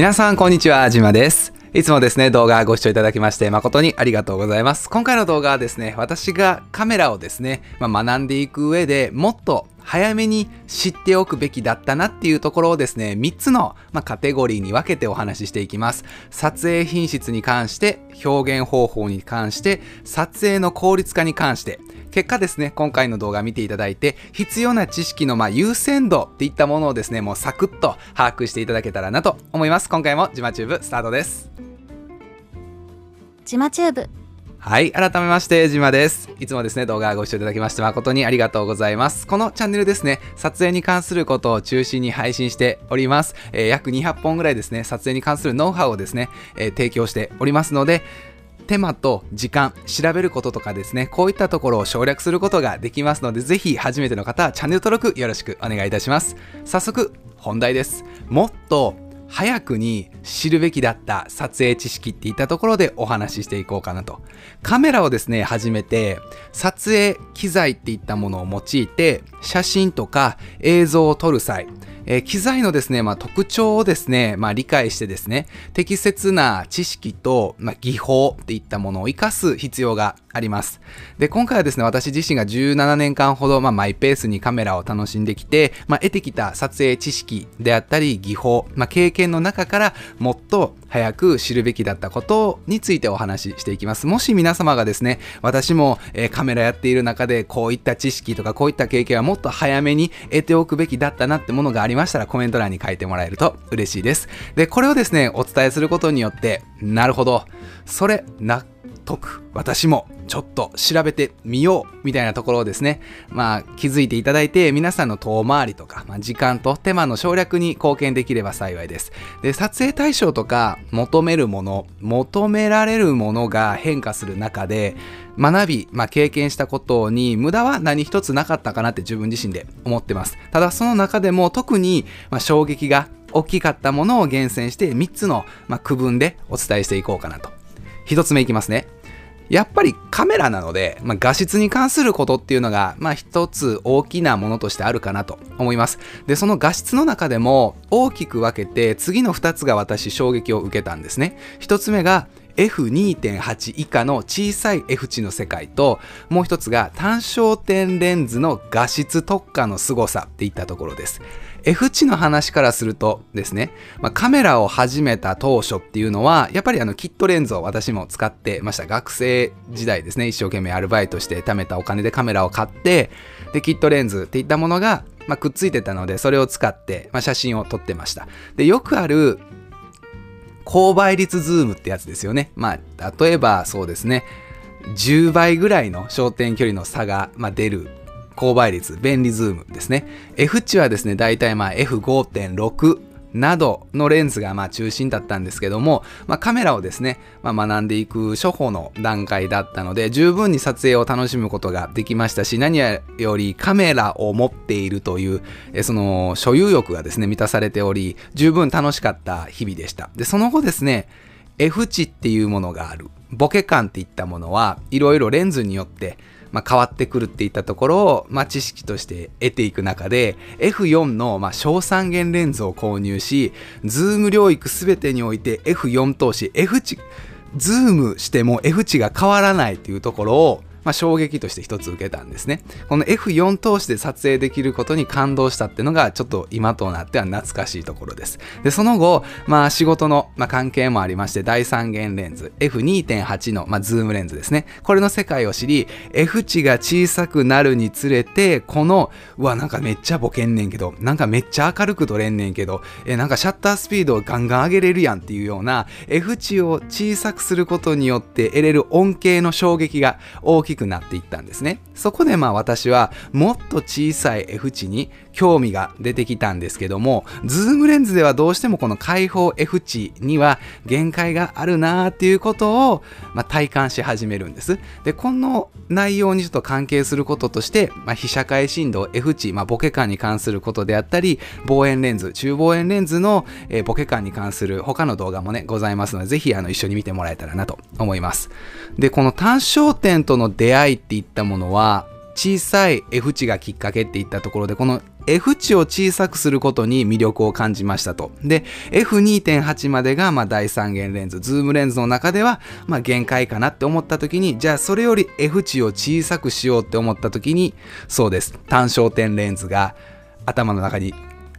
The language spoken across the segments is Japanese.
皆さんこんにちは、じまです。いつもですね、動画ご視聴いただきまして誠にありがとうございます。今回の動画はですね、私がカメラをですね、まあ、学んでいく上でもっと早めに知っておくべきだったなっていうところをですね、3つの、まあ、カテゴリーに分けてお話ししていきます。撮影品質に関して、表現方法に関して、撮影の効率化に関して、結果ですね、今回の動画見ていただいて、必要な知識のま優先度っていったものをですね、もうサクッと把握していただけたらなと思います。今回もジマチューブスタートです。ジマチューブはい、改めまして、ジマです。いつもですね、動画ご視聴いただきまして誠にありがとうございます。このチャンネルですね、撮影に関することを中心に配信しております。えー約200本ぐらいですね、撮影に関するノウハウをですね、えー提供しておりますので、手間と時間、調べることとかですね、こういったところを省略することができますので、ぜひ初めての方はチャンネル登録よろしくお願いいたします。早速、本題です。もっと早くに知るべきだった撮影知識っていったところでお話ししていこうかなと。カメラをですね、始めて、撮影機材っていったものを用いて、写真とか映像を撮る際、えー機材のですね、まあ、特徴をですね、まあ、理解してですね、適切な知識と、まあ、技法っていったものを活かす必要があります。で、今回はですね、私自身が17年間ほど、まあ、マイペースにカメラを楽しんできて、まあ、得てきた撮影知識であったり、技法、まあ、経験の中からもっと早く知るべきだったことについてお話ししていきます。もし皆様がですね、私も、えーカメラやっている中でこういった知識とかこういった経験はもっと早めに得ておくべきだったなってものがありましたらコメント欄に書いてもらえると嬉しいです。で、これをですね、お伝えすることによって、なるほど、それなっ納得、私もちょっと調べてみようみたいなところをですね、まあ気づいていただいて皆さんの遠回りとか、まあ、時間と手間の省略に貢献できれば幸いです。で、撮影対象とか求めるもの、求められるものが変化する中で、学び、まあ、経験したことに無駄は何一つなかったかなって自分自身で思ってます。ただその中でも特に、まあ、衝撃が大きかったものを厳選して3つの、まあ、区分でお伝えしていこうかなと。1つ目いきますね。やっぱりカメラなので、まあ、画質に関することっていうのが、まあ、一つ大きなものとしてあるかなと思います。で、その画質の中でも大きく分けて、次の2つが私衝撃を受けたんですね。1つ目が F2.8 以下の小さい F 値の世界と、もう一つが単焦点レンズの画質特化の凄さっていったところです。F 値の話からするとですね、まあ、カメラを始めた当初っていうのは、やっぱりあのキットレンズを私も使ってました。学生時代ですね、一生懸命アルバイトして貯めたお金でカメラを買って、で、キットレンズっていったものが、まあ、くっついてたので、それを使って、まあ、写真を撮ってました。で、よくある高倍率ズームってやつですよね。まあ、例えばそうですね、10倍ぐらいの焦点距離の差が、まあ、出る高倍率、便利ズームですね。F 値はですね、だいたいまあ F5.6 などのレンズがまあ中心だったんですけども、まあ、カメラをですね、まあ、学んでいく初歩の段階だったので、十分に撮影を楽しむことができましたし、何よりカメラを持っているという、えその所有欲がですね、満たされており、十分楽しかった日々でした。で、その後ですね、F 値っていうものがある。ボケ感っていったものはいろいろレンズによって、まあ、変わってくるっていったところを、まあ、知識として得ていく中で F4 の、まあ、小三元レンズを購入しズーム領域全てにおいて F4 投資 F 値ズームしても F 値が変わらないっていうところをまあ、衝撃として一つ受けたんですね。この F4 通しで撮影できることに感動したっていうのがちょっと今となっては懐かしいところです。で、その後、まあ仕事の、まあ、関係もありまして、大三元レンズ、F2.8 の、まあ、ズームレンズですね。これの世界を知り、F 値が小さくなるにつれて、この、うわ、なんかめっちゃボケんねんけど、なんかめっちゃ明るく撮れんねんけど、え、なんかシャッタースピードをガンガン上げれるやんっていうような、F 値を小さくすることによって得れる恩恵の衝撃が大きくなっていったんですね。そこでまあ私はもっと小さい F 値に興味が出てきたんですけども、ズームレンズではどうしてもこの開放 F 値には限界があるなーっていうことを、まあ、体感し始めるんです。で、この内容にちょっと関係することとして、まあ、被写界深度 F 値、まあ、ボケ感に関することであったり、望遠レンズ、中望遠レンズの、えボケ感に関する他の動画もね、ございますので、ぜひあの一緒に見てもらえたらなと思います。で、この単焦点との出会いっていったものは、小さい F 値がきっかけっていったところで、この F 値を小さくすることに魅力を感じましたと。で、F2.8 までがまあ大三元レンズ、ズームレンズの中ではまあ限界かなって思った時に、じゃあそれより F 値を小さくしようって思った時に、そうです。単焦点レンズが頭の中に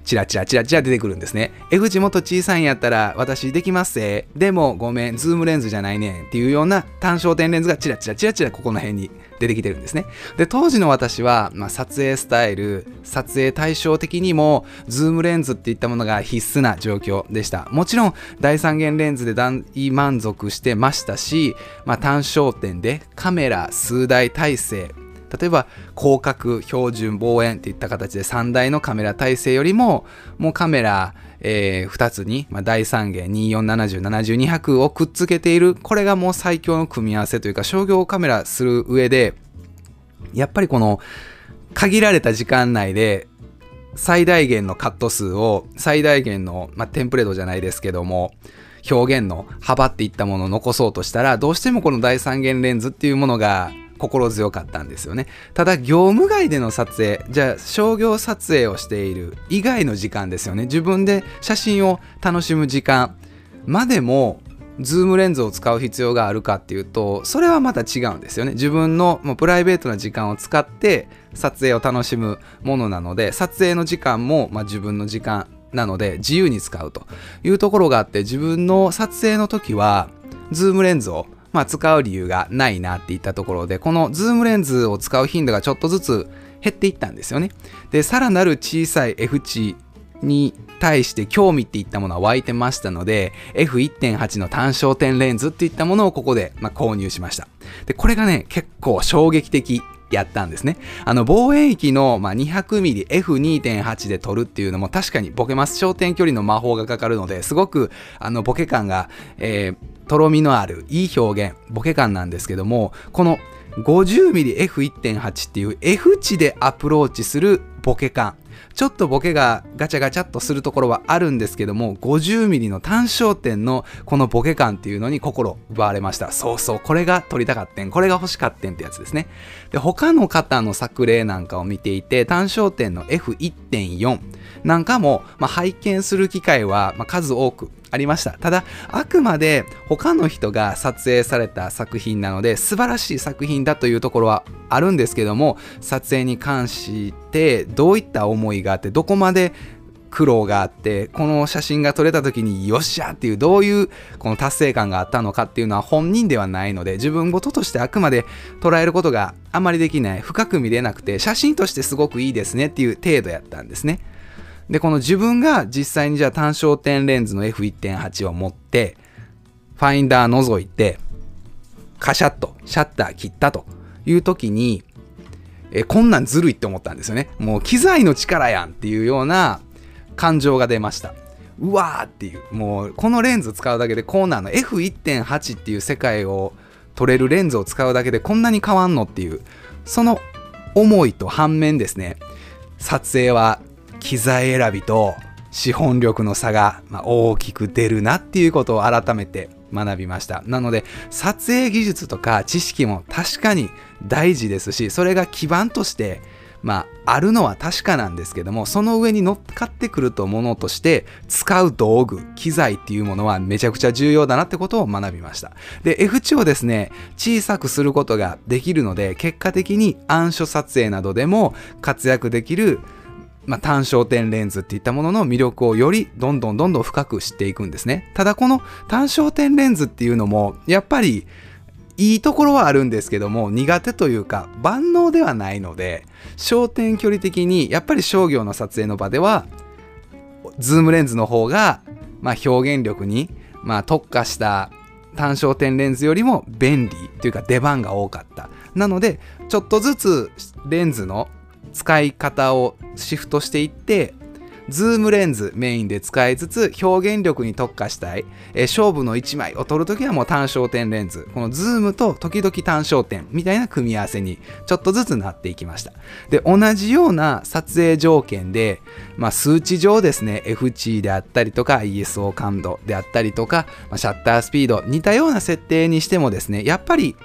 チラチラチラチラ出てくるんですね。F 値もっと小さいんやったら私できますぜ。でもごめん、ズームレンズじゃないねんっていうような単焦点レンズがチラチラチラチラここの辺に出てきてるんですね。で、当時の私は、まあ、撮影スタイル、撮影対象的にもズームレンズっていったものが必須な状況でした。もちろん第三元レンズで大満足してましたし、まあ、単焦点でカメラ数台体制例えば広角標準望遠っていった形で3台のカメラ体制よりももうカメラ、えー、2つに、まあ、第3元247070-200をくっつけている。これがもう最強の組み合わせというか商業カメラする上でやっぱりこの限られた時間内で最大限のカット数を最大限の、まあ、テンプレートじゃないですけども表現の幅っていったものを残そうとしたらどうしてもこの大三元レンズっていうものが心強かったんですよね。ただ業務外での撮影じゃあ商業撮影をしている以外の時間ですよね。自分で写真を楽しむ時間までもズームレンズを使う必要があるかっていうとそれはまた違うんですよね。自分のもうプライベートな時間を使って撮影を楽しむものなので撮影の時間も、まあ、自分の時間なので自由に使うというところがあって自分の撮影の時はズームレンズをまあ、使う理由がないなっていったところで、このズームレンズを使う頻度がちょっとずつ減っていったんですよね。で、さらなる小さい F 値に対して興味っていったものは湧いてましたので、F1.8 の単焦点レンズっていったものをここで、ま、購入しました。で、これがね、結構衝撃的やったんですね。あの、望遠域の、まあ、200mm F2.8 で撮るっていうのも確かにボケます。焦点距離の魔法がかかるので、すごく、あの、ボケ感が、えー、とろみのあるいい表現ボケ感なんですけどもこの 50mmF1.8 っていう F 値でアプローチするボケ感ちょっとボケがガチャガチャっとするところはあるんですけども 50mm の単焦点のこのボケ感っていうのに心奪われました。そうそうこれが撮りたかったんこれが欲しかったんってやつですね。で他の方の作例なんかを見ていて単焦点の F1.4 なんかも、まあ、拝見する機会は、まあ、数多くありました。ただ、あくまで他の人が撮影された作品なので、素晴らしい作品だというところはあるんですけども、撮影に関してどういった思いがあって、どこまで苦労があってこの写真が撮れた時によっしゃっていうどういうこの達成感があったのかっていうのは本人ではないので自分事としてあくまで捉えることがあまりできない深く見れなくて写真としてすごくいいですねっていう程度やったんですねで、この自分が実際にじゃあ単焦点レンズの F1.8 を持って、ファインダー覗いて、カシャッとシャッター切ったという時に、え、こんなんずるいって思ったんですよね。もう機材の力やんっていうような感情が出ました。うわーっていう、もうこのレンズ使うだけでこうなの F1.8 っていう世界を撮れるレンズを使うだけでこんなに変わんのっていう、その思いと反面ですね、撮影は機材選びと資本力の差が大きく出るなっていうことを改めて学びました。なので撮影技術とか知識も確かに大事ですしそれが基盤としてまあ、あるのは確かなんですけどもその上に乗っかってくるとものとして使う道具機材っていうものはめちゃくちゃ重要だなってことを学びました。で F 値をですね小さくすることができるので結果的に暗所撮影などでも活躍できるまあ、単焦点レンズっていったものの魅力をよりどんどんどんどん深く知っていくんですね。ただこの単焦点レンズっていうのもやっぱりいいところはあるんですけども苦手というか万能ではないので焦点距離的にやっぱり商業の撮影の場ではズームレンズの方が、まあ、表現力に、まあ、特化した単焦点レンズよりも便利というか出番が多かった。なのでちょっとずつレンズの使い方をシフトしていってズームレンズメインで使いつつ表現力に特化したい、え勝負の1枚を撮るときはもう単焦点レンズ。このズームと時々単焦点みたいな組み合わせにちょっとずつなっていきました。で同じような撮影条件で、まあ、数値上ですね F 値であったりとか ISO 感度であったりとか、まあ、シャッタースピード似たような設定にしてもですねやっぱり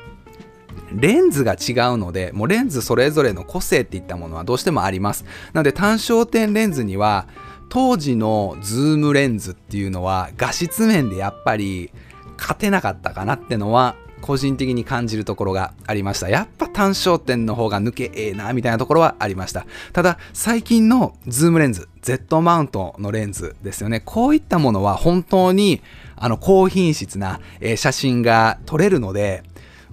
レンズが違うので、もうレンズそれぞれの個性っていったものはどうしてもあります。なので単焦点レンズには、当時のズームレンズっていうのは画質面でやっぱり勝てなかったかなってのは個人的に感じるところがありました。やっぱ単焦点の方が抜けええなみたいなところはありました。ただ最近のズームレンズ、Z マウントのレンズですよね。こういったものは本当にあの高品質な、え写真が撮れるので、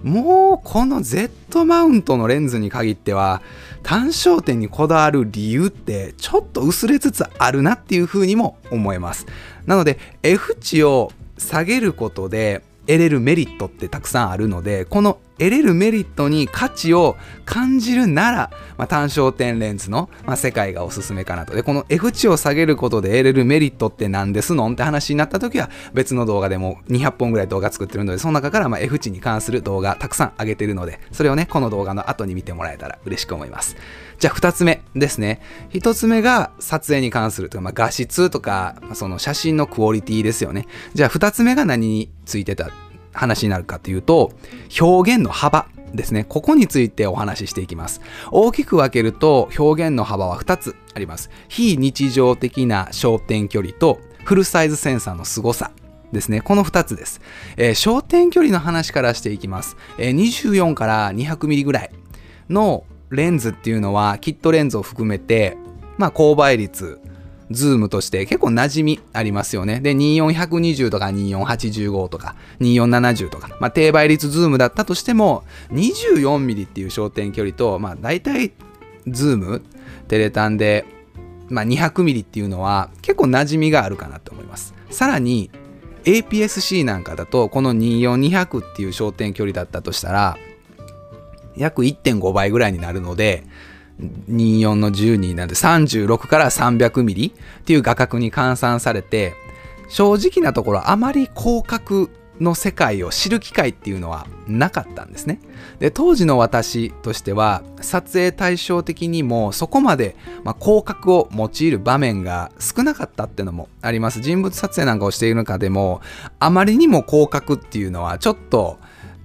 もうこの Z マウントのレンズに限っては単焦点にこだわる理由ってちょっと薄れつつあるなっていうふうにも思えます。なので F 値を下げることで得れるメリットってたくさんあるのでこの得れるメリットに価値を感じるなら、まあ、単焦点レンズの、まあ、世界がおすすめかなと。で、この F 値を下げることで得れるメリットって何ですのんって話になった時は別の動画でも200本ぐらい動画作ってるので、その中からま F 値に関する動画たくさん上げてるので、それをね、この動画の後に見てもらえたら嬉しく思います。じゃあ2つ目ですね。1つ目が撮影に関するとか、まあ、画質とか、その写真のクオリティですよね。じゃあ2つ目が何についてた話になるかというと、表現の幅ですね。ここについてお話ししていきます。大きく分けると表現の幅は2つあります。非日常的な焦点距離とフルサイズセンサーの凄さ。ですね。この2つです。えー、焦点距離の話からしていきます。えー、24から200ミリぐらいのレンズっていうのはキットレンズを含めて、まあ、高倍率、ズームとして結構馴染みありますよね。で、24120とか2485とか2470とか、まあ、低倍率ズームだったとしても、24mm っていう焦点距離と、まあ、大体ズーム、テレタンで、まあ、200mm っていうのは結構馴染みがあるかなと思います。さらに、APS-C なんかだと、この24200っていう焦点距離だったとしたら、約1.5倍ぐらいになるので、24の12なんで36から300ミリっていう画角に換算されて正直なところあまり広角の世界を知る機会っていうのはなかったんですね。で当時の私としては撮影対象的にもそこまで、まあ、広角を用いる場面が少なかったっていうのもあります。人物撮影なんかをしている中でもあまりにも広角っていうのはちょっと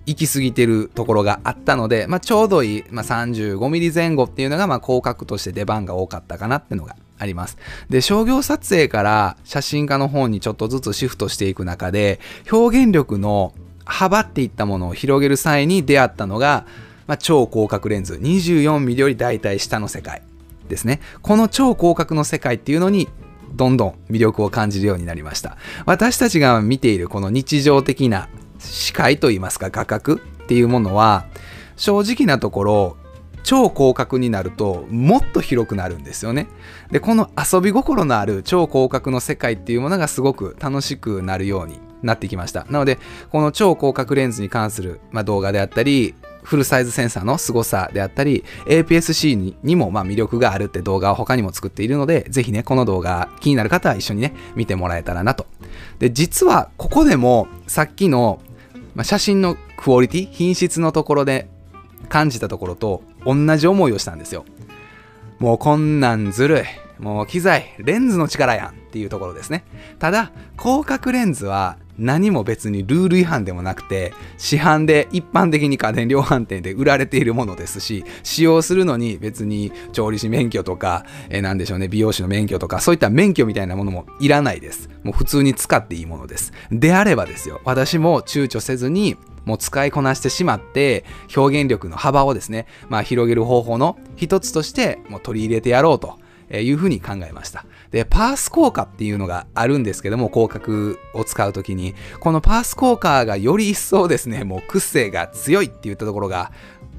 行き過ぎてるところがあったので、まあ、ちょうどいい、まあ、35ミリ前後っていうのが、まあ、広角として出番が多かったかなっていうのがあります。で、商業撮影から写真家の方にちょっとずつシフトしていく中で、表現力の幅っていったものを広げる際に出会ったのが、まあ、超広角レンズ、24ミリより大体下の世界ですね。この超広角の世界っていうのにどんどん魅力を感じるようになりました。私たちが見ているこの日常的な視界といいますか画角っていうものは正直なところ超広角になるともっと広くなるんですよね。でこの遊び心のある超広角の世界っていうものがすごく楽しくなるようになってきました。なのでこの超広角レンズに関する、まあ、動画であったりフルサイズセンサーの凄さであったり APS-C ににもま魅力があるって動画を他にも作っているのでぜひねこの動画気になる方は一緒にね見てもらえたらなと。で実はここでもさっきのまあ、写真のクオリティ品質のところで感じたところと同じ思いをしたんですよ。もうこんなんずるい。もう機材レンズの力やんっていうところですね。ただ広角レンズは何も別にルール違反でもなくて市販で一般的に家電量販店で売られているものですし使用するのに別に調理師免許とか、えー、何でしょうね美容師の免許とかそういった免許みたいなものもいらないです。もう普通に使っていいものです。であればですよ私も躊躇せずにもう使いこなしてしまって表現力の幅をですね、まあ、広げる方法の一つとしてもう取り入れてやろうと。えいうふうに考えました。で、パース効果っていうのがあるんですけども、広角を使うときに、このパース効果がより一層ですね、もう屈性が強いっていったところが、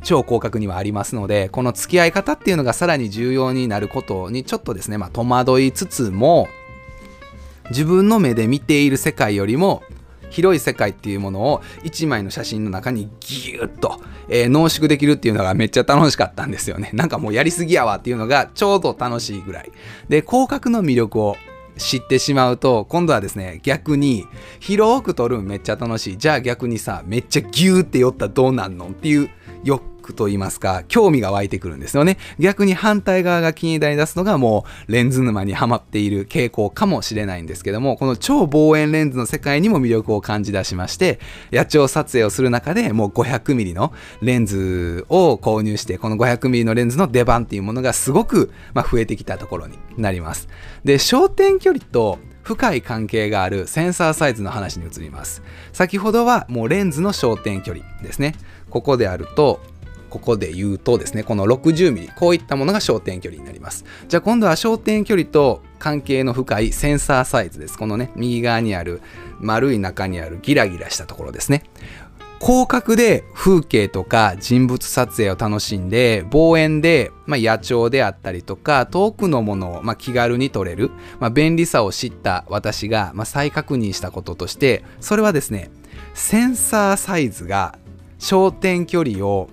超広角にはありますので、この付き合い方っていうのがさらに重要になることにちょっとですね、まあ戸惑いつつも、自分の目で見ている世界よりも広い世界っていうものを1枚の写真の中にギュッと、えー、濃縮できるっていうのがめっちゃ楽しかったんですよね。なんかもうやりすぎやわっていうのがちょうど楽しいぐらい。で、広角の魅力を知ってしまうと今度はですね逆に広く撮るんめっちゃ楽しいじゃあ逆にさめっちゃギューって寄ったらどうなんのっていう欲クと言いますか、興味が湧いてくるんですよね。逆に反対側が気になり出すのがもうレンズ沼にはまっている傾向かもしれないんですけども、この超望遠レンズの世界にも魅力を感じ出しまして、野鳥撮影をする中でもう 500mm のレンズを購入して、この 500mm のレンズの出番っていうものがすごく、ま増えてきたところになります。で、焦点距離と深い関係があるセンサーサイズの話に移ります。先ほどはもうレンズの焦点距離ですね。ここであると、ここで言うとですね、この 60mm、こういったものが焦点距離になります。じゃあ今度は焦点距離と関係の深いセンサーサイズです。このね、右側にある丸い中にあるギラギラしたところですね。広角で風景とか人物撮影を楽しんで、望遠で、まあ、野鳥であったりとか、遠くのものを、まあ、気軽に撮れる、まあ、便利さを知った私が、まあ、再確認したこととして、それはですね、センサーサイズが焦点距離を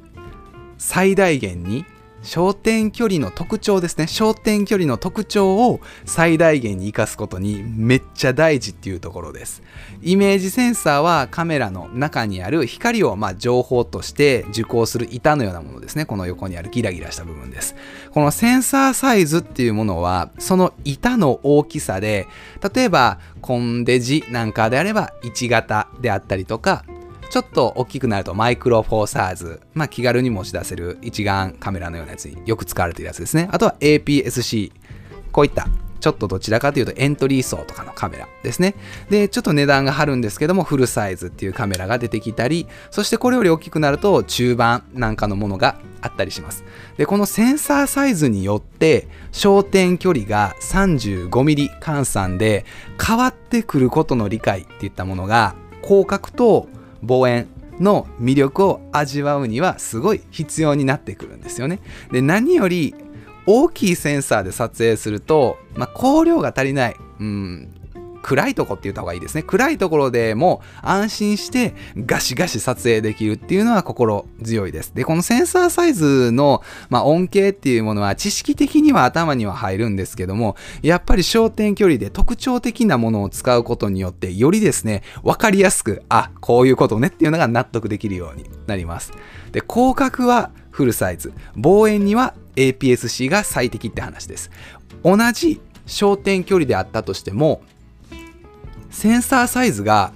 最大限に焦点距離の特徴ですね。焦点距離の特徴を最大限に活かすことにめっちゃ大事っていうところです。イメージセンサーはカメラの中にある光をま情報として受光する板のようなものですね。この横にあるギラギラした部分です。このセンサーサイズっていうものはその板の大きさで例えばコンデジなんかであれば1型であったりとかちょっと大きくなるとマイクロフォーサーズ、まあ、気軽に持ち出せる一眼カメラのようなやつによく使われているやつですね。あとは APS-C。こういったちょっとどちらかというとエントリー層とかのカメラですね。で、ちょっと値段が張るんですけども、フルサイズっていうカメラが出てきたり、そしてこれより大きくなると中盤なんかのものがあったりします。で、このセンサーサイズによって焦点距離が 35mm 換算で変わってくることの理解っていったものが広角と望遠の魅力を味わうにはすごい必要になってくるんですよね。で何より大きいセンサーで撮影すると、まあ、光量が足りない、うん、暗いとこって言った方がいいですね。暗いところでも安心してガシガシ撮影できるっていうのは心強いです。で、このセンサーサイズの、まあ、恩恵っていうものは知識的には頭には入るんですけども、やっぱり焦点距離で特徴的なものを使うことによってよりですね、わかりやすく、あ、こういうことねっていうのが納得できるようになります。で、広角はフルサイズ、望遠には APS-C が最適って話です。同じ焦点距離であったとしても、センサーサイズが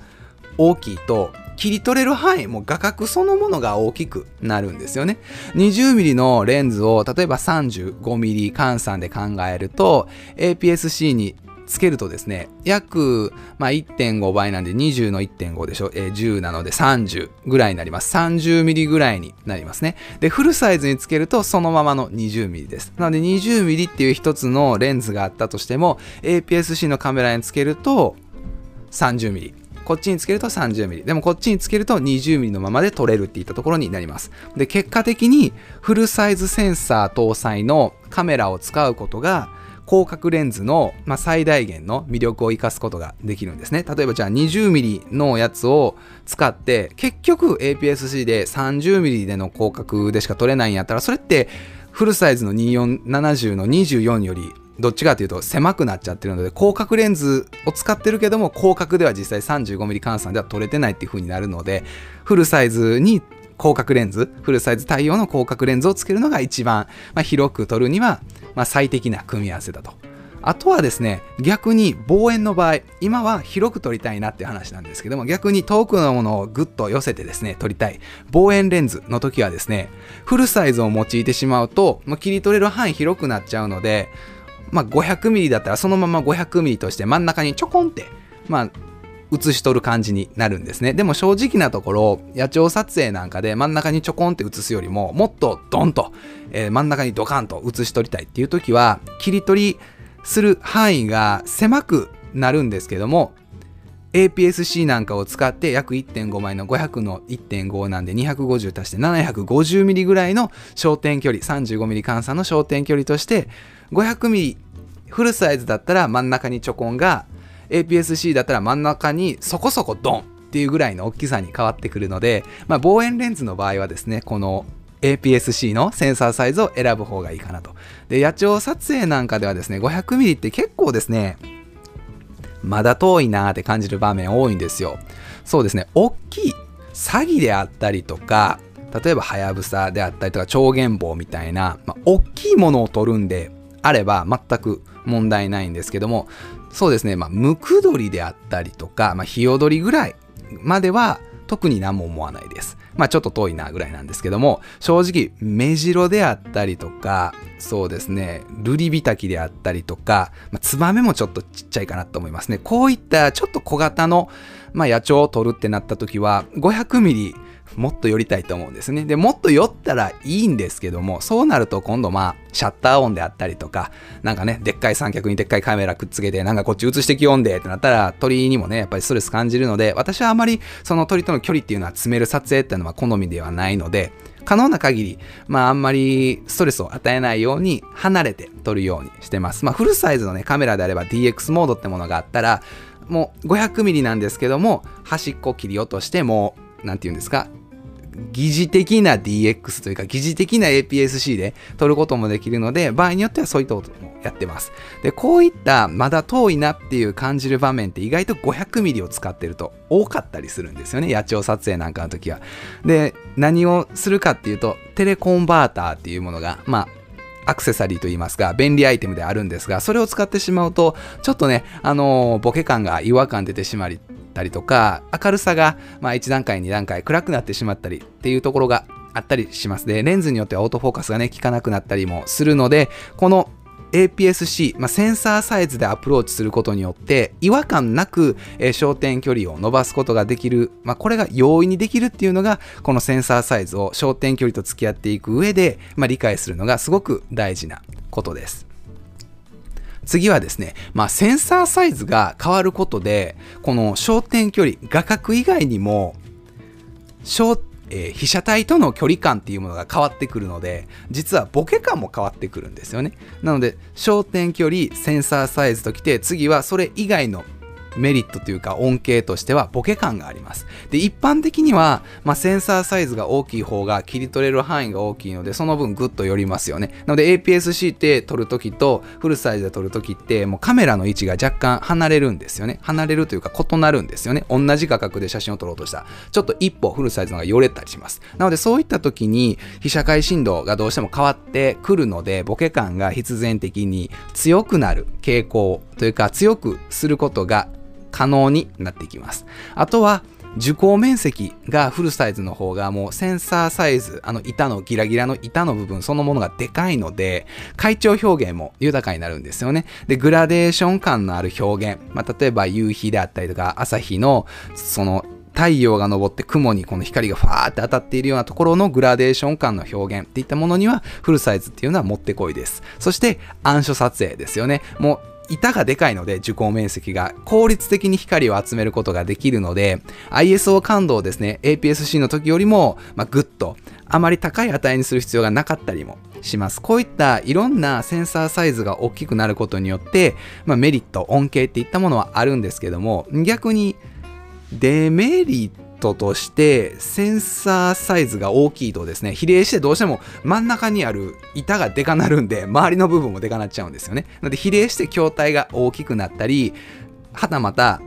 大きいと切り取れる範囲も画角そのものが大きくなるんですよね。20mm のレンズを例えば 35mm 換算で考えると APS-C につけるとですね、約、まあ、1.5倍なんで20の1.5でしょ、えー、10なので30ぐらいになります。30ミリぐらいになりますね。で、フルサイズにつけるとそのままの20ミリです。なので20ミリっていう一つのレンズがあったとしても、APS-C のカメラにつけると 30mm こっちにつけると 30mm でもこっちにつけると 20mm のままで撮れるっていったところになります。で結果的にフルサイズセンサー搭載のカメラを使うことが広角レンズの、まあ、最大限の魅力を生かすことができるんですね。例えばじゃあ 20mm のやつを使って結局 APS-C で 30mm での広角でしか撮れないんやったらそれってフルサイズの2470の24よりどっちかというと狭くなっちゃってるので広角レンズを使ってるけども広角では実際 35mm 換算では撮れてないっていう風になるのでフルサイズに広角レンズフルサイズ対応の広角レンズをつけるのが一番、まあ、広く撮るには、まあ、最適な組み合わせだと。あとはですね、逆に望遠の場合、今は広く撮りたいなって話なんですけども、逆に遠くのものをぐっと寄せてですね、撮りたい。望遠レンズの時はですね、フルサイズを用いてしまうと、まあ、切り取れる範囲広くなっちゃうので、まあ、500ミリだったらそのまま500ミリとして真ん中にちょこんって、まあ、写し取る感じになるんですね。でも正直なところ、野鳥撮影なんかで真ん中にちょこんって写すよりも、もっとドンと、えー、真ん中にドカンと写し取りたいっていう時は、切り取りする範囲が狭くなるんですけども、APS-C なんかを使って約1.5枚の500の1.5なんで250足して 750mm ぐらいの焦点距離 35mm 換算の焦点距離として 500mm フルサイズだったら真ん中にチョコンが APS-C だったら真ん中にそこそこドンっていうぐらいの大きさに変わってくるので、まあ、望遠レンズの場合はですねこの APS-C のセンサーサイズを選ぶ方がいいかなと。で、野鳥撮影なんかではですね、500mm って結構ですね、まだ遠いなーって感じる場面多いんですよ。そうですね、大きい詐欺であったりとか、例えばはやぶさであったりとか超原棒みたいな、まあ、大きいものを取るんであれば全く問題ないんですけどもそうですね、まあ、ムクドリであったりとか、まあ、ヒヨドリぐらいまでは特に何も思わないです。まあちょっと遠いなぐらいなんですけども、正直、目白であったりとか、そうですね、ルリビタキであったりとか、まあ、ツバメもちょっとちっちゃいかなと思いますね。こういったちょっと小型の、まあ、野鳥を取るってなった時は、500ミリもっと寄りたいと思うんですね。で、もっと寄ったらいいんですけども、そうなると今度まあ、シャッター音であったりとか、なんかね、でっかい三脚にでっかいカメラくっつけて、なんかこっち映してきよんでってなったら、鳥にもね、やっぱりストレス感じるので、私はあまりその鳥との距離っていうのは詰める撮影っていうのは好みではないので、可能な限り、まああんまりストレスを与えないように離れて撮るようにしてます。まあフルサイズのね、カメラであれば DX モードってものがあったら、もう 500mm なんですけども、端っこ切り落としても、なんて言うんですか、疑似的な DX というか疑似的な APS-C で撮ることもできるので場合によってはそういったこともやってます。でこういったまだ遠いなっていう感じる場面って意外と 500mm を使ってると多かったりするんですよね野鳥撮影なんかの時は。で何をするかっていうとテレコンバーターっていうものがまあアクセサリーといいますか、便利アイテムであるんですが、それを使ってしまうと、ちょっとね、あの、ボケ感が違和感出てしまったりとか、明るさが、まあ、1段階、2段階暗くなってしまったりっていうところがあったりします。で、レンズによってはオートフォーカスがね、効かなくなったりもするので、この APS-C、まあ、センサーサイズでアプローチすることによって違和感なく、えー、焦点距離を伸ばすことができる、まあ、これが容易にできるっていうのがこのセンサーサイズを焦点距離と付き合っていく上で、まあ、理解するのがすごく大事なことです。次はですね、まあ、センサーサイズが変わることで、この焦点距離、画角以外にも、焦えー、被写体との距離感っていうものが変わってくるので実はボケ感も変わってくるんですよね。なので焦点距離センサーサイズときて次はそれ以外のメリットというか恩恵としてはボケ感があります。で、一般的には、まあ、センサーサイズが大きい方が切り取れる範囲が大きいので、その分グッと寄りますよね。なので APS-C って撮るときとフルサイズで撮るときって、もうカメラの位置が若干離れるんですよね。離れるというか異なるんですよね。同じ画角で写真を撮ろうとしたら、ちょっと一歩フルサイズの方が寄れたりします。なのでそういった時に被写界深度がどうしても変わってくるので、ボケ感が必然的に強くなる傾向というか強くすることが可能になってきます。あとは受光面積がフルサイズの方がもうセンサーサイズ、あの板のギラギラの板の部分そのものがでかいので、階調表現も豊かになるんですよね。で、グラデーション感のある表現、まあ、例えば夕日であったりとか朝日のその太陽が昇って雲にこの光がファーって当たっているようなところのグラデーション感の表現っていったものにはフルサイズっていうのはもってこいです。そして暗所撮影ですよね。もう板がでかいので受光面積が効率的に光を集めることができるので ISO 感度をですね APS-C の時よりも、まあ、ぐっとあまり高い値にする必要がなかったりもします。こういったいろんなセンサーサイズが大きくなることによって、まあ、メリット、恩恵っていったものはあるんですけども逆にデメリットとしてセンサーサイズが大きいとですね比例してどうしても真ん中にある板がでかなるんで周りの部分もでかなっちゃうんですよねなので比例して筐体が大きくなったりはたまた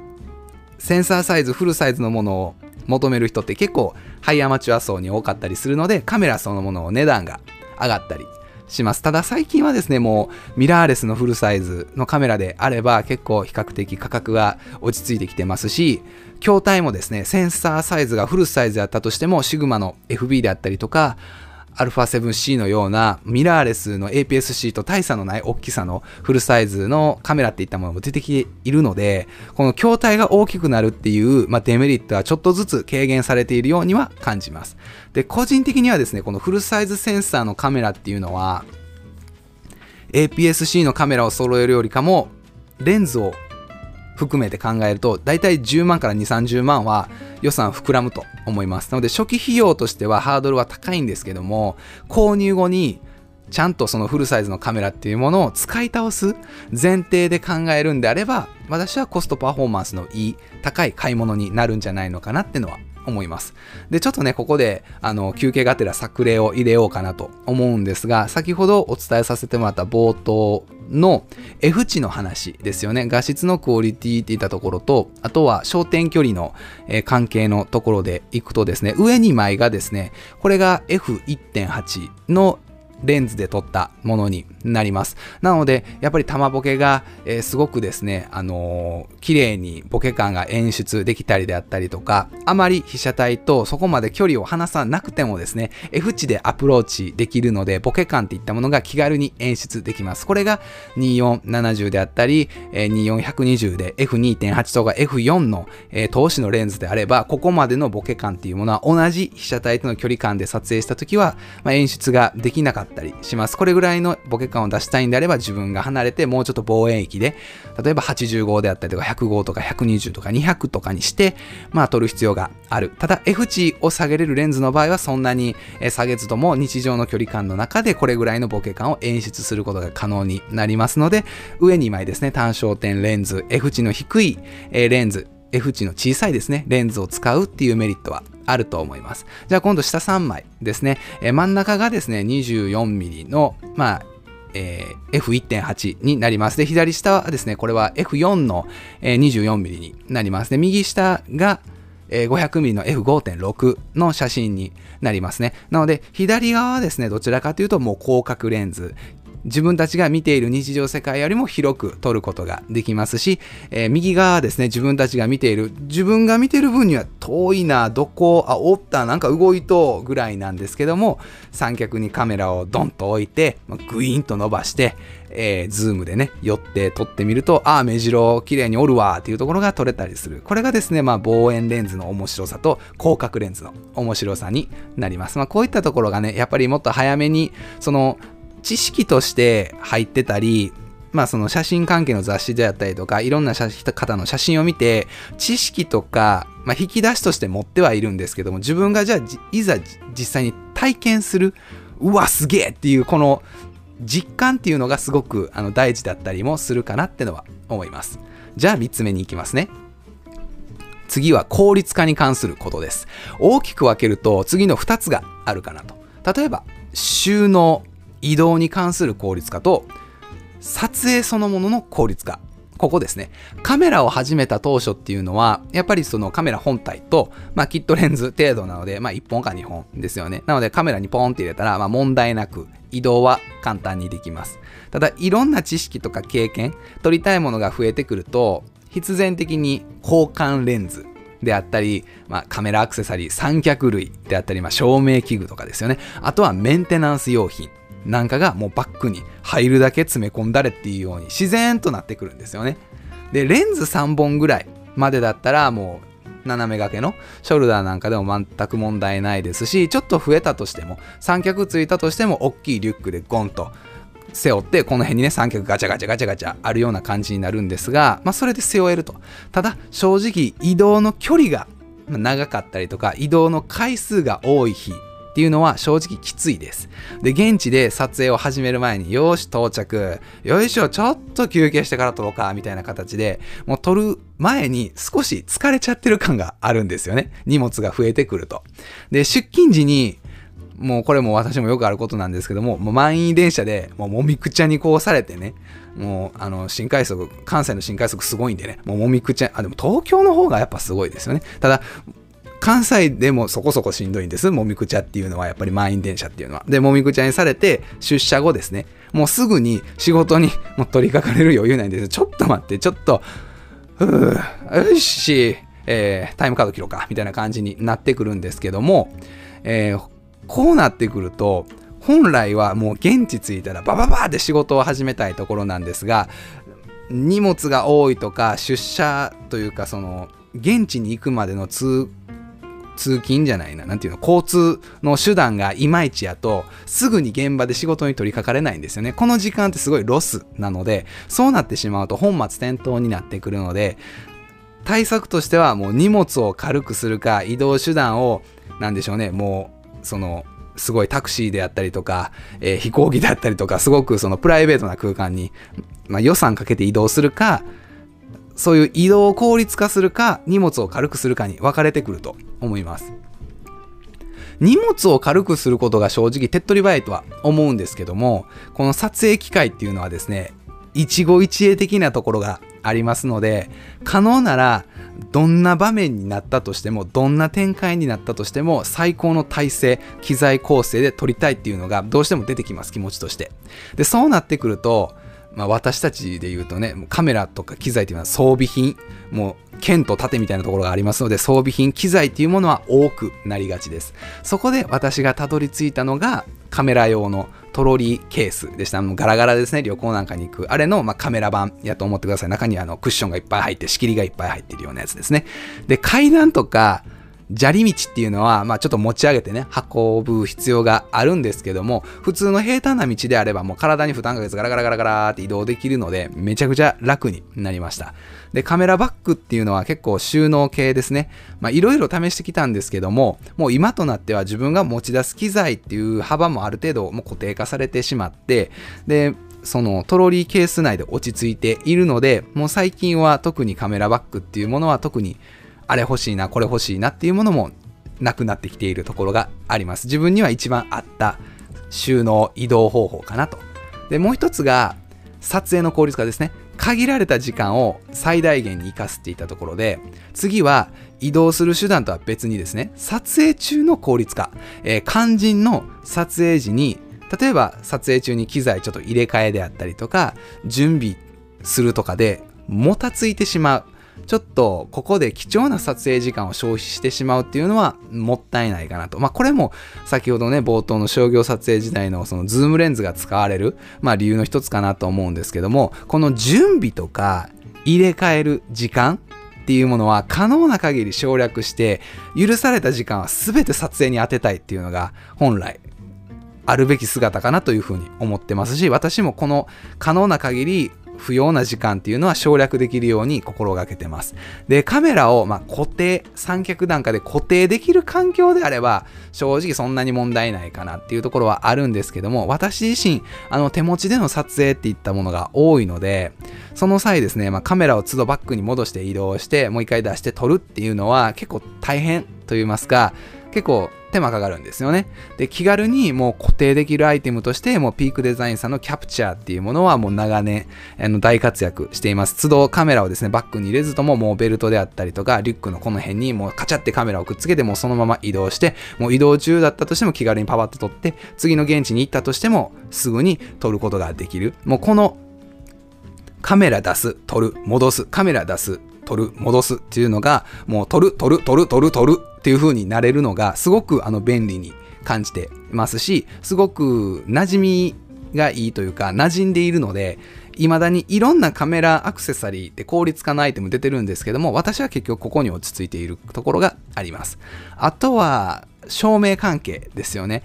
センサーサイズフルサイズのものを求める人って結構ハイアマチュア層に多かったりするのでカメラそのものの値段が上がったりします。ただ最近はですね、もうミラーレスのフルサイズのカメラであれば結構比較的価格が落ち着いてきてますし、筐体もですね、センサーサイズがフルサイズだったとしても、シグマの FB であったりとか、α7C のようなミラーレスの APS-C と大差のない大きさのフルサイズのカメラっていったものも出てきているので、この筐体が大きくなるっていう、まあ、デメリットはちょっとずつ軽減されているようには感じます。で、個人的にはですね、このフルサイズセンサーのカメラっていうのは、APS-C のカメラを揃えるよりかも、レンズを含めて考えると、大体10万から2、30万は予算膨らむと思います。なので初期費用としてはハードルは高いんですけども、購入後にちゃんとそのフルサイズのカメラっていうものを使い倒す前提で考えるんであれば、私はコストパフォーマンスのいい高い買い物になるんじゃないのかなってのは思います。で、ちょっとね、ここで、あの、休憩がてら作例を入れようかなと思うんですが、先ほどお伝えさせてもらった冒頭の F 値の話ですよね。画質のクオリティっていったところと、あとは焦点距離の、え、関係のところでいくとですね、上2枚がですね、これが F1.8 のレンズで撮ったものになります。なので、やっぱり玉ボケが、えー、すごくですね、あのー、綺麗にボケ感が演出できたりであったりとか、あまり被写体とそこまで距離を離さなくてもですね、F 値でアプローチできるので、ボケ感っていったものが気軽に演出できます。これが2470であったり、えー、24120で F2.8 とか F4 の、えー、投資のレンズであれば、ここまでのボケ感っていうものは同じ被写体との距離感で撮影した時は、まあ、演出ができなかったりします。これぐらいのボケ感を出したいんであれば自分が離れてもうちょっと望遠域で、例えば85であったりとか105とか120とか200とかにして、まあ撮る必要がある。ただ F 値を下げれるレンズの場合はそんなに下げずとも日常の距離感の中でこれぐらいのボケ感を演出することが可能になりますので、上2枚ですね、単焦点レンズ、F 値の低いレンズ、F 値の小さいですね、レンズを使うっていうメリットはあると思います。じゃあ今度下3枚ですね。え真ん中がですね、24mm の、まあ、えー、F1.8 になります。で、左下はですね、これは F4 の、えー、24mm になります。で、右下が、えー、500mm の F5.6 の写真になりますね。なので、左側はですね、どちらかというともう広角レンズ。自分たちが見ている日常世界よりも広く撮ることができますし、えー、右側ですね、自分たちが見ている、自分が見ている分には遠いな、どこ、あ、おった、なんか動いとぐらいなんですけども、三脚にカメラをドンと置いて、グイーンと伸ばして、えー、ズームでね、寄って撮ってみると、ああ、目白綺麗におるわっていうところが撮れたりする。これがですね、まあ、望遠レンズの面白さと広角レンズの面白さになります。まあ、こういったところがね、やっぱりもっと早めに、その、知識として入ってたり、まあその写真関係の雑誌であったりとか、いろんな方の写真を見て、知識とか、まあ引き出しとして持ってはいるんですけども、自分がじゃあいざ実際に体験する、うわ、すげえっていうこの実感っていうのがすごくあの大事だったりもするかなってのは思います。じゃあ3つ目に行きますね。次は効率化に関することです。大きく分けると次の2つがあるかなと。例えば、収納移動に関する効率化と撮影そのものの効率化ここですね。カメラを始めた当初っていうのは、やっぱりそのカメラ本体と、まあ、キットレンズ程度なので、まあ、1本か2本ですよね。なのでカメラにポンって入れたら、まあ、問題なく移動は簡単にできます。ただ、いろんな知識とか経験、撮りたいものが増えてくると、必然的に交換レンズであったり、まあ、カメラアクセサリー、三脚類であったり、まあ、照明器具とかですよね。あとはメンテナンス用品。なんかがもうバッグに入るだけ詰め込んだれっていうように自然となってくるんですよね。で、レンズ3本ぐらいまでだったらもう斜め掛けのショルダーなんかでも全く問題ないですし、ちょっと増えたとしても、三脚ついたとしても大きいリュックでゴンと背負って、この辺にね、三脚ガチャガチャガチャガチャあるような感じになるんですが、まあそれで背負えると。ただ、正直移動の距離が長かったりとか、移動の回数が多い日っていうのは正直きついです。で、現地で撮影を始める前に、よし、到着。よいしょ、ちょっと休憩してから撮ろうか、みたいな形で、もう撮る前に少し疲れちゃってる感があるんですよね。荷物が増えてくると。で、出勤時に、もうこれも私もよくあることなんですけども、もう満員電車で、もうもみくちゃにこうされてね、もうあの新快速、関西の新快速すごいんでね、もうもみくちゃ、あ、でも東京の方がやっぱすごいですよね。ただ、関西でもそこそこしんどいんです。もみくちゃっていうのは、やっぱり満員電車っていうのは。で、もみくちゃにされて、出社後ですね、もうすぐに仕事にもう取り掛かれる余裕ないんですちょっと待って、ちょっと、ふぅ、よし、えー、タイムカード切ろうか、みたいな感じになってくるんですけども、えー、こうなってくると、本来はもう現地着いたらバババーって仕事を始めたいところなんですが、荷物が多いとか出社というかその現地に行くまでの通通勤じゃないな、なんていうの、交通の手段がいまいちやと、すぐに現場で仕事に取り掛かれないんですよね。この時間ってすごいロスなので、そうなってしまうと本末転倒になってくるので、対策としてはもう荷物を軽くするか、移動手段を、なんでしょうね、もう、その、すごいタクシーであったりとか、えー、飛行機であったりとか、すごくそのプライベートな空間に、まあ、予算かけて移動するか、そういう移動を効率化するか、荷物を軽くするかに分かれてくると思います。荷物を軽くすることが正直手っ取り早いとは思うんですけども、この撮影機械っていうのはですね、一期一会的なところがありますので可能ならどんな場面になったとしてもどんな展開になったとしても最高の体制機材構成で撮りたいっていうのがどうしても出てきます気持ちとしてでそうなってくるとまあ、私たちで言うとねカメラとか機材っていうのは装備品もう剣と盾みたいなところがありますので装備品機材っていうものは多くなりがちですそこで私がたどり着いたのがカメラ用のトロリーケースでした。もうガラガラですね。旅行なんかに行く。あれの、まあ、カメラ版やと思ってください。中にあのクッションがいっぱい入って、仕切りがいっぱい入っているようなやつですね。で、階段とか、砂利道っていうのは、まあ、ちょっと持ち上げてね、運ぶ必要があるんですけども、普通の平坦な道であれば、もう体に負担かけずガラガラガラガラって移動できるので、めちゃくちゃ楽になりました。で、カメラバッグっていうのは結構収納系ですね。まあ、いろいろ試してきたんですけども、もう今となっては自分が持ち出す機材っていう幅もある程度もう固定化されてしまって、で、そのトロリーケース内で落ち着いているので、もう最近は特にカメラバッグっていうものは特にあれ欲しいな、これ欲しいなっていうものもなくなってきているところがあります。自分には一番合った収納移動方法かなと。で、もう一つが撮影の効率化ですね。限られた時間を最大限に活かすっていったところで、次は移動する手段とは別にですね、撮影中の効率化。えー、肝心の撮影時に、例えば撮影中に機材ちょっと入れ替えであったりとか、準備するとかでもたついてしまう。ちょっとここで貴重な撮影時間を消費してしまうっていうのはもったいないかなと。まあこれも先ほどね冒頭の商業撮影時代のそのズームレンズが使われる、まあ、理由の一つかなと思うんですけどもこの準備とか入れ替える時間っていうものは可能な限り省略して許された時間は全て撮影に当てたいっていうのが本来あるべき姿かなというふうに思ってますし私もこの可能な限り不要な時間っていうのは省略できるように心がけてます。で、カメラをま固定、三脚段階で固定できる環境であれば、正直そんなに問題ないかなっていうところはあるんですけども、私自身、あの手持ちでの撮影っていったものが多いので、その際ですね、まあ、カメラを都度バックに戻して移動して、もう一回出して撮るっていうのは結構大変と言いますか、結構手間かかるんですよね。で、気軽にもう固定できるアイテムとして、もうピークデザインさんのキャプチャーっていうものはもう長年、あの大活躍しています。都度カメラをですね、バッグに入れずとももうベルトであったりとか、リュックのこの辺にもうカチャってカメラをくっつけて、もうそのまま移動して、もう移動中だったとしても気軽にパパッと撮って、次の現地に行ったとしてもすぐに撮ることができる。もうこのカメラ出す、撮る、戻す、カメラ出す、撮る、戻すっていうのが、もう撮る、撮る、撮る、撮る、撮るっていう風になれるのが、すごくあの便利に感じてますし、すごく馴染みがいいというか、馴染んでいるので、未だにいろんなカメラアクセサリーって効率化のアイテム出てるんですけども、私は結局ここに落ち着いているところがあります。あとは、照明関係ですよね。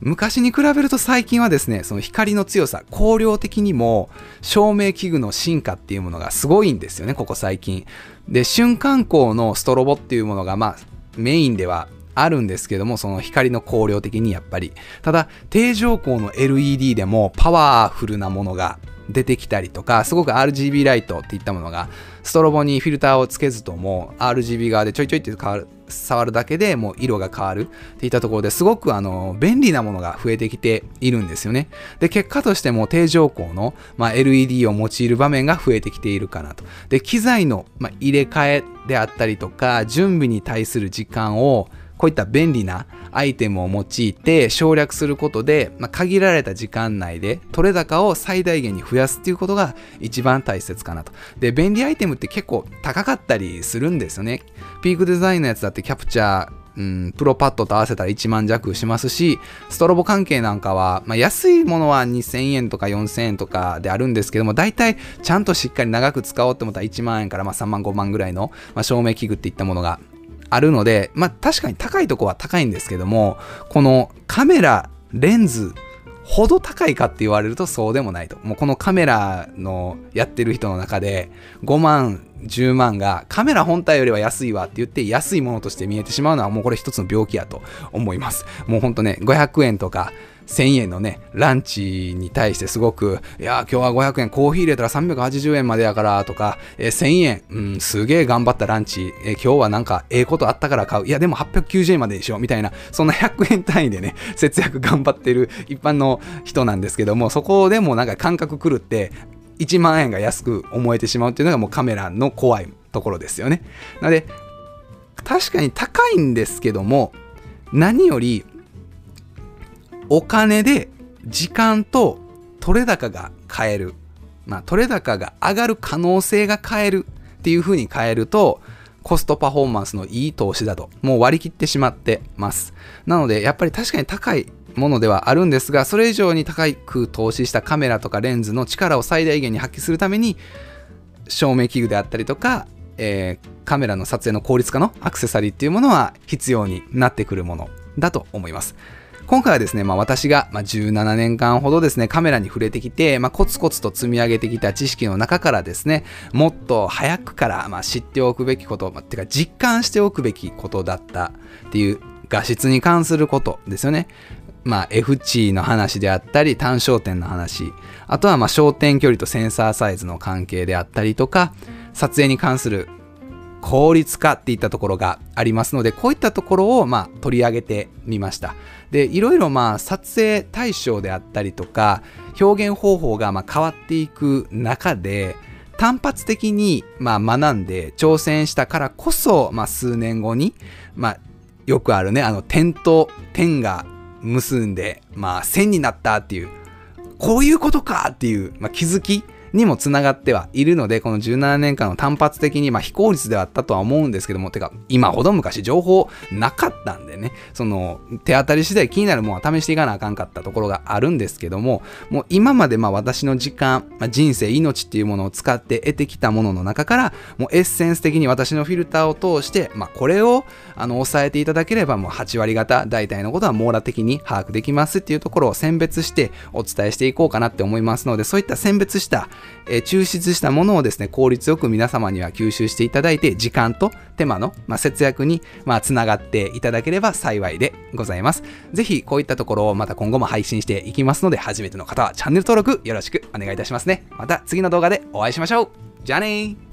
昔に比べると最近はですね、その光の強さ、光量的にも照明器具の進化っていうものがすごいんですよね、ここ最近。で、瞬間光のストロボっていうものが、まあ、メインではあるんですけども、その光の光量的にやっぱり。ただ、低常光の LED でもパワフルなものが出てきたりとか、すごく RGB ライトっていったものが、ストロボにフィルターをつけずとも、RGB 側でちょいちょいって変わる触るだけでもう色が変わるっていったところですごくあの便利なものが増えてきているんですよね。で、結果としても定常光の、まあ、LED を用いる場面が増えてきているかなと。で、機材の、まあ、入れ替えであったりとか、準備に対する時間をこういった便利なアイテムを用いて省略することで、まあ、限られた時間内で取れ高を最大限に増やすっていうことが一番大切かなと。で、便利アイテムって結構高かったりするんですよね。ピークデザインのやつだってキャプチャー、うん、プロパッドと合わせたら1万弱しますし、ストロボ関係なんかは、まあ、安いものは2000円とか4000円とかであるんですけども、大体ちゃんとしっかり長く使おうって思ったら1万円からま3万5万ぐらいの、まあ、照明器具っていったものがあるので、まあ確かに高いとこは高いんですけども、このカメラ、レンズほど高いかって言われるとそうでもないと。もうこのカメラのやってる人の中で5万、10万がカメラ本体よりは安いわって言って安いものとして見えてしまうのはもうこれ一つの病気やと思います。もうほんとね、500円とか1000円のね、ランチに対してすごく、いや、今日は500円、コーヒー入れたら380円までやからとか、えー、1000円、うん、すげえ頑張ったランチ、えー、今日はなんかええことあったから買う。いや、でも890円まででしょみたいな、そんな100円単位でね、節約頑張ってる一般の人なんですけども、そこでもなんか感覚狂って、1万円が安く思えてしまうっていうのがもうカメラの怖いところですよね。なので、確かに高いんですけども、何よりお金で時間と取れ高が買える。まあ、取れ高が上がる可能性が買えるっていう風に変えると、コストパフォーマンスのいい投資だと、もう割り切ってしまってます。なので、やっぱり確かに高いものではあるんですが、それ以上に高く投資したカメラとかレンズの力を最大限に発揮するために、照明器具であったりとか、えー、カメラの撮影の効率化のアクセサリーっていうものは必要になってくるものだと思います。今回はですね、まあ、私が、ま17年間ほどですね、カメラに触れてきて、まあ、コツコツと積み上げてきた知識の中からですね、もっと早くから、ま、知っておくべきこと、まあ、てか実感しておくべきことだったっていう画質に関することですよね。まあ、F 値の話であったり、単焦点の話、あとはま焦点距離とセンサーサイズの関係であったりとか、撮影に関する効率化っていったところがありますので、こういったところをま取り上げてみました。で、いろいろまあ撮影対象であったりとか、表現方法がま変わっていく中で、単発的にま学んで挑戦したからこそ、まあ数年後に、まあよくあるね、あの点と点が結んで、まあ、線になったっていう、こういうことかっていう、まあ、気づきにもつながってはいるので、この17年間の単発的に、まあ、非効率ではあったとは思うんですけども、てか、今ほど昔情報なかったんでね、その、手当たり次第気になるものは試していかなあかんかったところがあるんですけども、もう今までまあ私の時間、まあ、人生、命っていうものを使って得てきたものの中から、もうエッセンス的に私のフィルターを通して、まあ、これを、あの、抑えていただければ、もう8割方、大体のことは網羅的に把握できますっていうところを選別してお伝えしていこうかなって思いますので、そういった選別した、え、抽出したものをですね、効率よく皆様には吸収していただいて、時間と手間の、まあ、節約に、まあ、つながっていただければ幸いでございます。是非、こういったところをまた今後も配信していきますので、初めての方はチャンネル登録よろしくお願いいたしますね。また次の動画でお会いしましょう。じゃあねー。